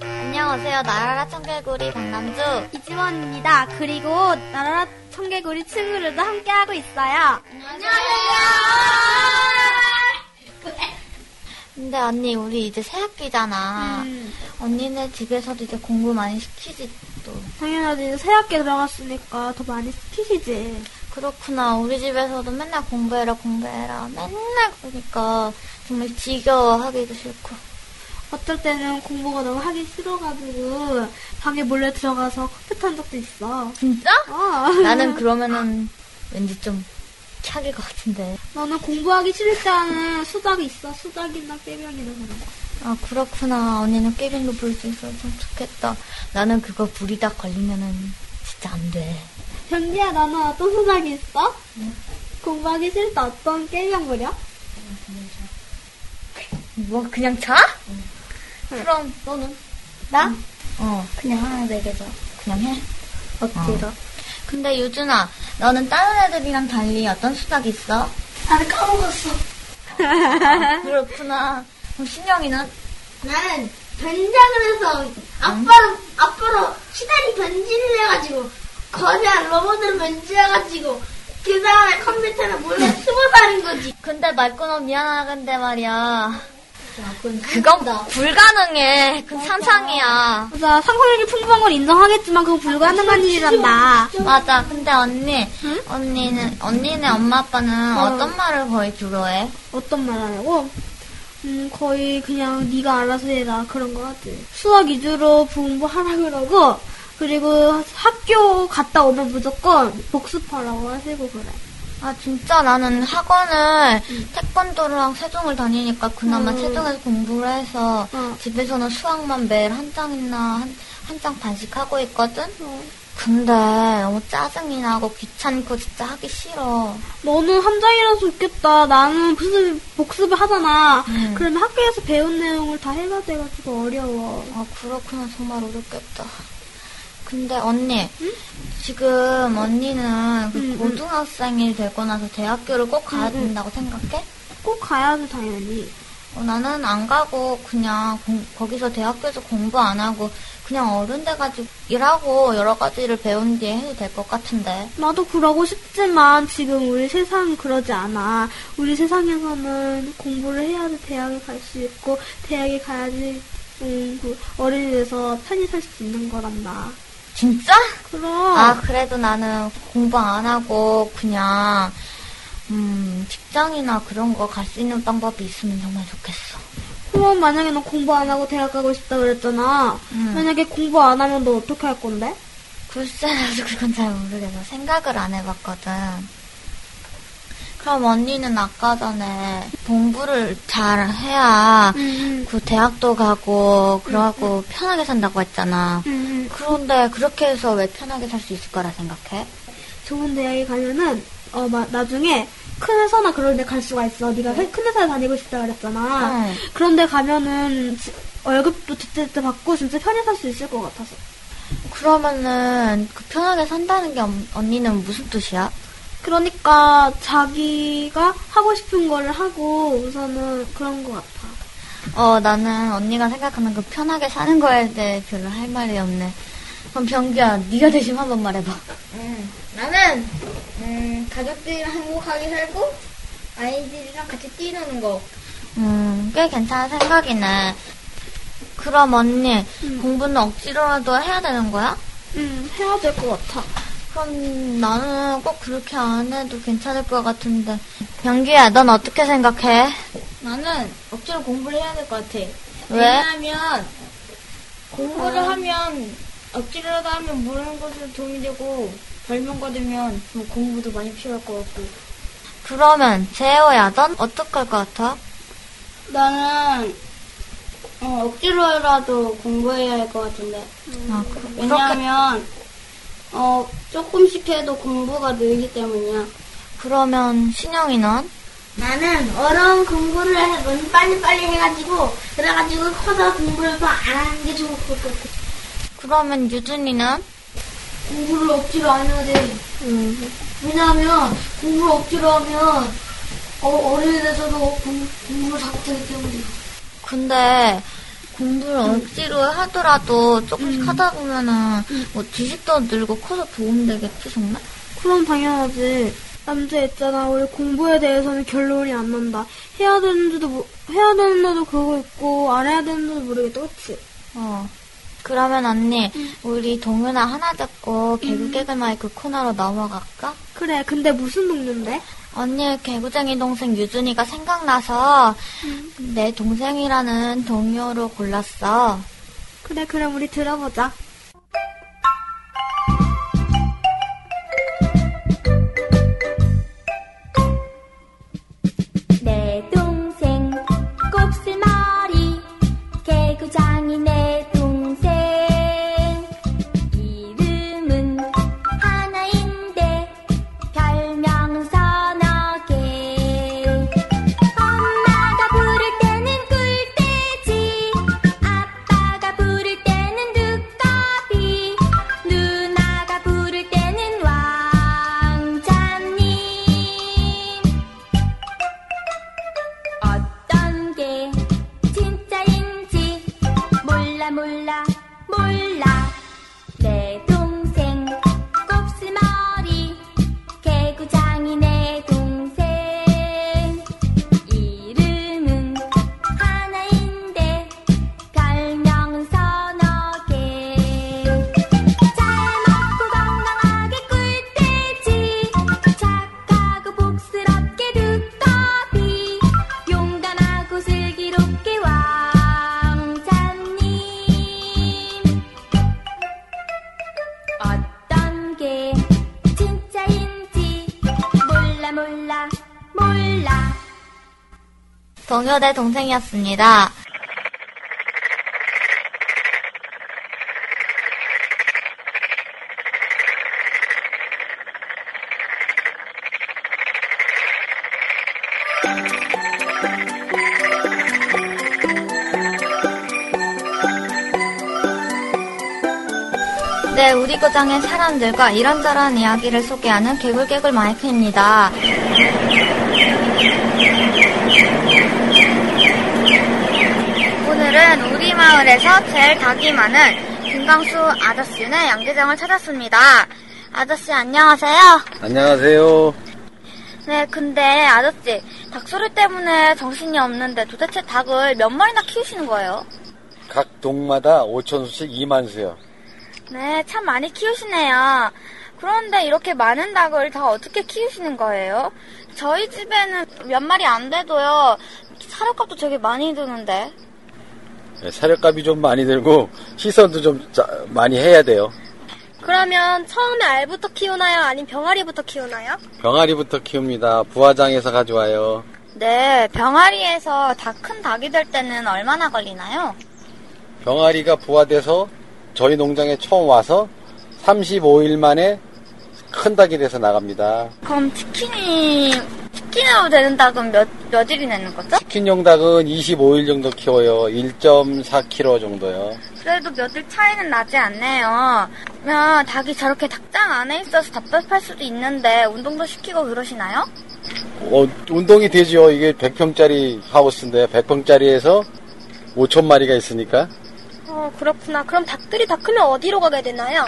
안녕하세요. 나라라 청개구리 강남주. 이지원입니다. 그리고 나라라 청개구리 친구들도 함께하고 있어요. 근데 언니, 우리 이제 새 학기잖아. 음. 언니네 집에서도 이제 공부 많이 시키지, 또. 당연하지. 새 학기 들어갔으니까 더 많이 시키시지. 그렇구나. 우리 집에서도 맨날 공부해라, 공부해라. 맨날 그러니까 정말 지겨워하기도 싫고. 어떨 때는 공부가 너무 하기 싫어가지고 방에 몰래 들어가서 컴퓨터 한 적도 있어. 진짜? 어. 나는 그러면은 왠지 좀 캬길 것 같은데. 너는 공부하기 싫을 때는 수작이 있어. 수작이나 깨병이나 그런 거. 아, 그렇구나. 언니는 깨빙도 볼 수 있어서 좀 좋겠다. 나는 그거 불이 다 걸리면은 진짜 안 돼. 현지야, 너는 어떤 수작이 있어? 공부하기 싫을 때 어떤 깨병 부려? 뭐, 그냥 자? 그럼 너는? 나? 어, 그냥 하나 내게 줘. 그냥 해. 억지로. 근데 유준아, 너는 다른 애들이랑 달리 어떤 수작 있어? 나를 까먹었어. 그렇구나. 그럼 신영이는? 나는 변장을 해서 아빠로 아빠로 시간이 변신을 해가지고 거대한 로봇을 변신해가지고 그 다음에 컴퓨터를 몰래 숨어 다닌 거지. 근데 말꺼너 미안한데 말이야. 그건 불가능해. 그건 상상이야. 맞아, 상상력이 풍부한 건 인정하겠지만 그거 불가능한 일이란다. 맞아. 근데 언니, 응? 언니는, 언니네 엄마 아빠는 어. 어. 떤 말을 거의 주로 해? 어떤 말 하냐고? 음, 거의 그냥 네가 알아서 해라 그런 거 같지. 수학 위주로 공부하라 그러고 그리고 학교 갔다 오면 무조건 복습하라고 하시고 그래. 아, 진짜 나는 학원을 태권도랑 세종을 다니니까 그나마 음. 세종에서 공부를 해서 어. 집에서는 수학만 매일 한 장이나 한, 한 장 반씩 하고 있거든? 어. 근데 너무 짜증이 나고 귀찮고 진짜 하기 싫어. 너는 함장이라서 좋겠다. 나는 복습, 복습을 하잖아. 음. 그러면 학교에서 배운 내용을 다 해야 돼가지고 어려워. 아, 그렇구나. 정말 어렵겠다. 근데 언니, 지금 언니는 그 음, 음. 고등학생이 되고 나서 대학교를 꼭 가야 음, 음. 된다고 생각해? 꼭 가야지 당연히. 어, 나는 안 가고 그냥 공- 거기서 대학교에서 공부 안 하고 그냥 어른 돼가지고 일하고 여러 가지를 배운 뒤에 해도 될 것 같은데. 나도 그러고 싶지만 지금 우리 세상이 그러지 않아. 우리 세상에서는 공부를 해야지 대학에 갈 수 있고 대학에 가야지 음, 그 어른이 돼서 편히 살 수 있는 거란다. 진짜? 그럼 아, 그래도 나는 공부 안 하고 그냥 음, 직장이나 그런 거 갈 수 있는 방법이 있으면 정말 좋겠어. 그럼 만약에 너 공부 안 하고 대학 가고 싶다 그랬잖아. 음. 만약에 공부 안 하면 너 어떻게 할 건데? 글쎄, 나도 그건 잘 모르겠어. 생각을 안 해봤거든. 그럼 언니는 아까 전에 공부를 잘 해야 음, 그 대학도 가고 그러고 편하게 산다고 했잖아. 음, 음. 그런데 그렇게 해서 왜 편하게 살 수 있을 거라 생각해? 좋은 대학에 가면은 어 마- 나중에 큰 회사나 그런 데 갈 수가 있어. 네가 회- 큰 회사에 다니고 싶다 그랬잖아. 응. 그런 데 가면은 지- 월급도 제때제때 받고 진짜 편히 살 수 있을 것 같아서. 그러면은 그 편하게 산다는 게 언- 언니는 무슨 뜻이야? 그러니까 자기가 하고 싶은 거를 하고 우선은 그런 것 같아. 어, 나는 언니가 생각하는 그 편하게 사는 거에 대해 별로 할 말이 없네. 그럼 병규야, 네가 대신 한번 말해봐. 음, 나는 음, 가족들이랑 행복하게 살고 아이들이랑 같이 뛰노는 거. 음, 꽤 괜찮은 생각이네. 그럼 언니, 음. 공부는 억지로라도 해야 되는 거야? 음, 해야 될 것 같아. 그럼 나는 꼭 그렇게 안 해도 괜찮을 것 같은데. 병규야, 넌 어떻게 생각해? 나는 억지로 공부를 해야 될 것 같아. 왜? 왜냐하면 공부를 하면 억지로라도 하면 모르는 것에 도움이 되고 별명 받으면 뭐 공부도 많이 필요할 것 같고. 그러면 재호야, 넌 어떡할 것 같아? 나는 어, 억지로라도 공부해야 할 것 같은데. 아, 그, 그렇게 왜냐하면 어, 조금씩 해도 공부가 늘기 때문이야. 그러면 신영이는? 나는 어려운 공부를 해- 너무 빨리빨리 해가지고 그래가지고 커서 공부를 더 안 하는 게 좋을 것 같아. 그러면 유준이는? 공부를 억지로 안 해야 돼. 음. 왜냐하면 공부를 억지로 하면 어, 어른이 돼서도 공, 공부를 잘못하기 때문에. 근데 공부를 억지로 하더라도 조금씩 하다 보면은 뭐 지식도 늘고 커서 도움되겠지 정말? 그럼 당연하지. 남자 있잖아. 우리 공부에 대해서는 결론이 안 난다. 해야 되는지도 모- 해야 되는데도 그러고 있고 안 해야 되는지도 모르겠다. 그치? 어. 그러면 언니, 우리 동요나 하나 듣고 개구개구 마이크 코너로 넘어갈까? 그래. 근데 무슨 동료인데? 언니 개구쟁이 동생 유준이가 생각나서 내 동생이라는 동요로 골랐어. 그래. 그럼 우리 들어보자. 동요 대 동생이었습니다. 네, 우리 고장의 사람들과 이런저런 이야기를 소개하는 개굴개굴 마이크입니다. 오늘은 우리 마을에서 제일 닭이 많은 김강수 아저씨네 양계장을 찾았습니다. 아저씨 안녕하세요. 안녕하세요. 네, 근데 아저씨 닭 소리 때문에 정신이 없는데 도대체 닭을 몇 마리나 키우시는 거예요? 각 동마다 5천 수씩 2만 수요. 네, 참 많이 키우시네요. 그런데 이렇게 많은 닭을 다 어떻게 키우시는 거예요? 저희 집에는 몇 마리 안 돼도요. 사료값도 되게 많이 드는데. 네, 사료값이 좀 많이 들고 시선도 좀 자- 많이 해야 돼요. 그러면 처음에 알부터 키우나요? 아니면 병아리부터 키우나요? 병아리부터 키웁니다. 부화장에서 가져와요. 네, 병아리에서 다 큰 닭이 될 때는 얼마나 걸리나요? 병아리가 부화돼서 저희 농장에 처음 와서 35일 만에 큰 닭이 돼서 나갑니다. 그럼 치킨이, 치킨으로 되는 닭은 몇, 몇 일이 내는 거죠? 치킨용 닭은 25일 정도 키워요. 1.4kg 정도요. 그래도 몇 일 차이는 나지 않네요. 그러면 닭이 저렇게 닭장 안에 있어서 답답할 수도 있는데 운동도 시키고 그러시나요? 어, 운동이 되죠. 이게 100평짜리 하우스인데 100평짜리에서 5천 마리가 있으니까 어, 그렇구나. 그럼 닭들이 다 크면 어디로 가게 되나요?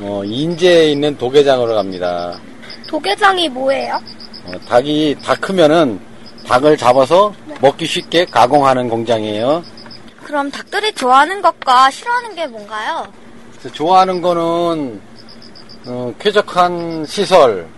어, 인제에 있는 도계장으로 갑니다. 도계장이 뭐예요? 어, 닭이 다 크면은 닭을 잡아서 먹기 쉽게 가공하는 공장이에요. 그럼 닭들이 좋아하는 것과 싫어하는 게 뭔가요? 좋아하는 거는 어, 쾌적한 시설,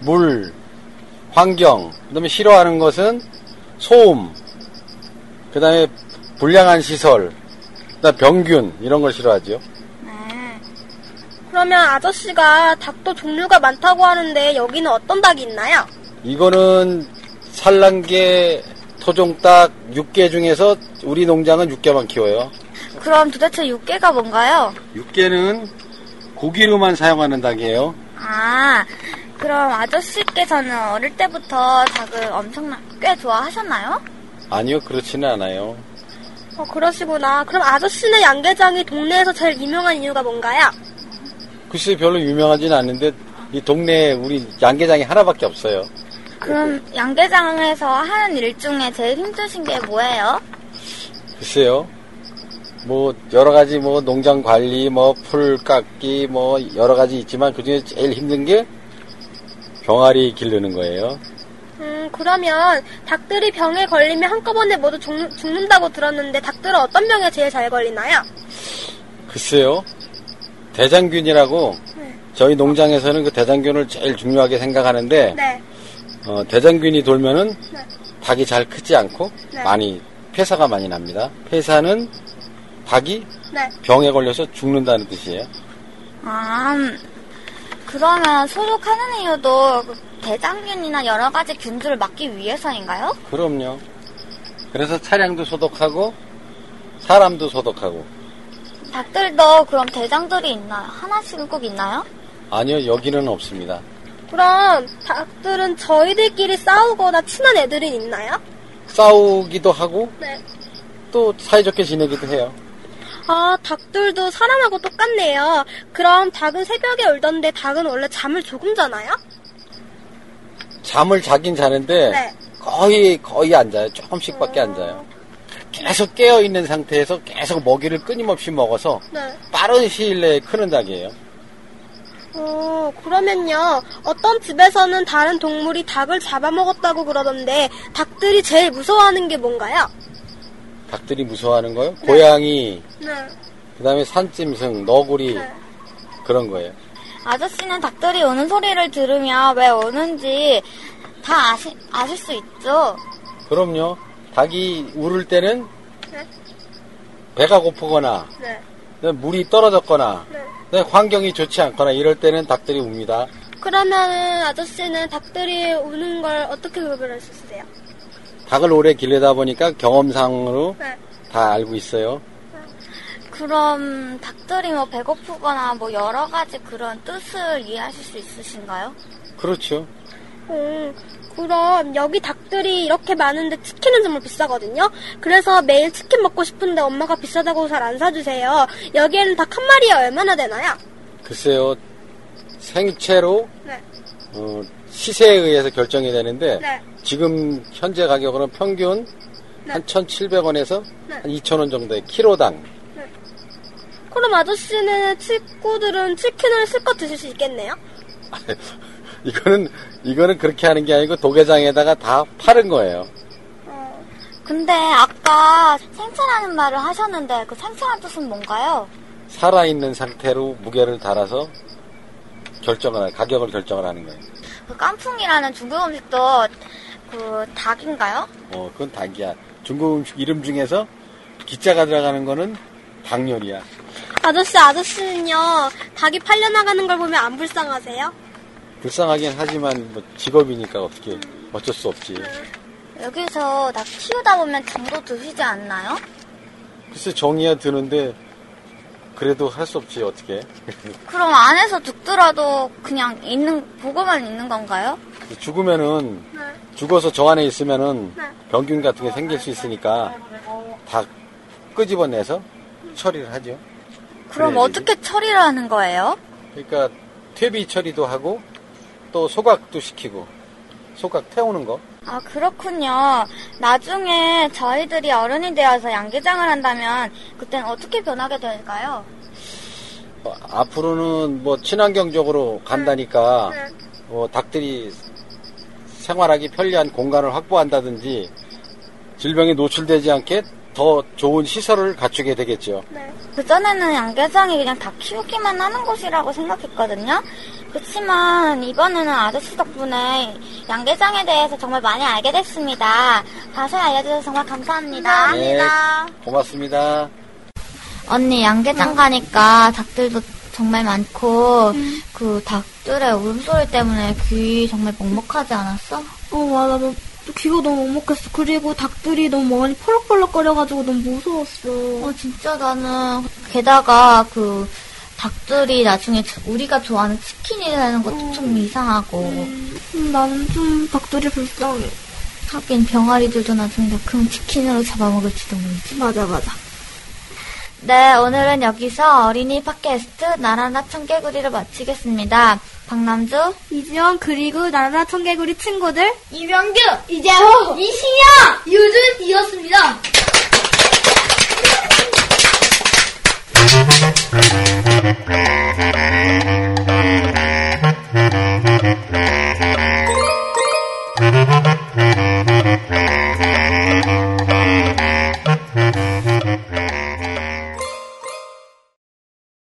물, 환경, 그다음에 싫어하는 것은 소음, 그다음에 불량한 시설, 그다음 병균 이런 걸 싫어하죠. 네. 그러면 아저씨가 닭도 종류가 많다고 하는데 여기는 어떤 닭이 있나요? 이거는 산란계 토종닭 6개 중에서 우리 농장은 6개만 키워요. 그럼 도대체 육개가 뭔가요? 6개는 고기로만 사용하는 닭이에요. 아, 그럼 아저씨께서는 어릴 때부터 닭을 엄청나 꽤 좋아하셨나요? 아니요, 그렇지는 않아요. 어, 그러시구나. 그럼 아저씨네 양계장이 동네에서 제일 유명한 이유가 뭔가요? 글쎄 별로 유명하지는 않는데 이 동네에 우리 양계장이 하나밖에 없어요. 그럼 양계장에서 하는 일 중에 제일 힘드신 게 뭐예요? 글쎄요. 뭐 여러 가지 뭐 농장 관리, 뭐 풀 깎기, 뭐 여러 가지 있지만 그 중에 제일 힘든 게 병아리 기르는 거예요. 음, 그러면 닭들이 병에 걸리면 한꺼번에 모두 죽, 죽는다고 들었는데 닭들은 어떤 병에 제일 잘 걸리나요? 글쎄요. 대장균이라고 네. 저희 농장에서는 그 대장균을 제일 중요하게 생각하는데 네. 어, 대장균이 돌면은 네. 닭이 잘 크지 않고 네. 많이 폐사가 많이 납니다. 폐사는 닭이 네. 병에 걸려서 죽는다는 뜻이에요. 아, 음, 그러면 소독하는 이유도 그 대장균이나 여러 가지 균들을 막기 위해서인가요? 그럼요. 그래서 차량도 소독하고 사람도 소독하고 닭들도 그럼 대장들이 있나요? 하나씩은 꼭 있나요? 아니요 여기는 없습니다. 그럼 닭들은 저희들끼리 싸우거나 친한 애들이 있나요? 싸우기도 하고 네. 또 사이좋게 지내기도 해요. 아, 닭들도 사람하고 똑같네요. 그럼 닭은 새벽에 울던데 닭은 원래 잠을 조금 자나요? 잠을 자긴 자는데 네. 거의 거의 안 자요. 조금씩밖에 안 자요. 계속 깨어 있는 상태에서 계속 먹이를 끊임없이 먹어서 네. 빠른 시일 내에 크는 닭이에요. 어, 그러면요. 어떤 집에서는 다른 동물이 닭을 잡아먹었다고 그러던데 닭들이 제일 무서워하는 게 뭔가요? 닭들이 무서워하는 거요? 고양이, 네. 그다음에 산짐승, 너구리 네. 그런 거예요. 아저씨는 닭들이 우는 소리를 들으면 왜 우는지 다 아시, 아실 수 있죠? 그럼요. 닭이 울을 때는 네. 배가 고프거나 네. 물이 떨어졌거나 네. 네, 환경이 좋지 않거나 이럴 때는 닭들이 웁니다. 그러면은 아저씨는 닭들이 우는 걸 어떻게 구별할 수 있으세요? 닭을 오래 기르다 보니까 경험상으로 네. 다 알고 있어요. 그럼 닭들이 뭐 배고프거나 뭐 여러 가지 그런 뜻을 이해하실 수 있으신가요? 그렇죠. 음, 그럼 여기 닭들이 이렇게 많은데 치킨은 정말 비싸거든요. 그래서 매일 치킨 먹고 싶은데 엄마가 비싸다고 잘 안 사주세요. 여기에는 닭 한 마리에 얼마나 되나요? 글쎄요. 생채로 네. 어, 시세에 의해서 결정이 되는데 네. 지금 현재 가격으로는 평균 네. 한 1,700원에서 네. 한 2,000원 정도의 키로당. 그럼 아저씨는 친구들은 치킨을 실컷 드실 수 있겠네요? 이거는 이거는 그렇게 하는 게 아니고 도개장에다가 다 파는 거예요. 어, 근데 아까 생채라는 말을 하셨는데 그 생채란 뜻은 뭔가요? 살아있는 상태로 무게를 달아서 결정을 하- 가격을 결정을 하는 거예요. 그 깐풍이라는 중국 음식도 그 닭인가요? 어, 그건 닭이야. 중국 음식 이름 중에서 기자가 들어가는 거는 닭 요리야. 아저씨, 아저씨는요, 닭이 팔려나가는 걸 보면 안 불쌍하세요? 불쌍하긴 하지만 뭐 직업이니까 어떻게 어쩔 수 없지. 여기서 닭 키우다 보면 정도 드시지 않나요? 글쎄 정이야 드는데 그래도 할 수 없지 어떻게. 그럼 안에서 죽더라도 그냥 있는 보고만 있는 건가요? 죽으면은 네. 죽어서 저 안에 있으면은 네. 병균 같은 게 생길 수 있으니까 다 끄집어내서 처리를 하죠. 그럼. 어떻게 처리를 하는 거예요? 그러니까 퇴비 처리도 하고 또 소각도 시키고 소각 태우는 거. 아, 그렇군요. 나중에 저희들이 어른이 되어서 양계장을 한다면 그땐 어떻게 변하게 될까요? 어, 앞으로는 뭐 친환경적으로 간다니까 네. 어, 닭들이 생활하기 편리한 공간을 확보한다든지 질병에 노출되지 않게 더 좋은 시설을 갖추게 되겠죠. 네. 그전에는 양계장이 그냥 닭 키우기만 하는 곳이라고 생각했거든요. 그렇지만 이번에는 아저씨 덕분에 양계장에 대해서 정말 많이 알게 됐습니다. 자세히 알려주셔서 정말 감사합니다. 네, 고맙습니다. 언니 양계장 가니까 닭들도 정말 많고 그 닭들의 울음소리 때문에 귀 정말 먹먹하지 않았어? 어, 맞아. 너, 귀가 너무 먹먹했어. 그리고 닭들이 너무 많이 펄럭펄럭거려가지고 너무 무서웠어. 어 진짜 나는 게다가 그 닭들이 나중에 우리가 좋아하는 치킨이 되는 것도 좀 이상하고 음, 나는 좀 닭들이 불쌍해. 하긴 병아리들도 나중에 다 큰 치킨으로 잡아먹을지도 모르지. 맞아, 맞아. 네, 오늘은 여기서 어린이 팟캐스트 나라나 청개구리를 마치겠습니다. 박남주, 이지원 그리고 나라 청개구리 친구들 이명규, 이재호, 이신영, 유준이었습니다. 아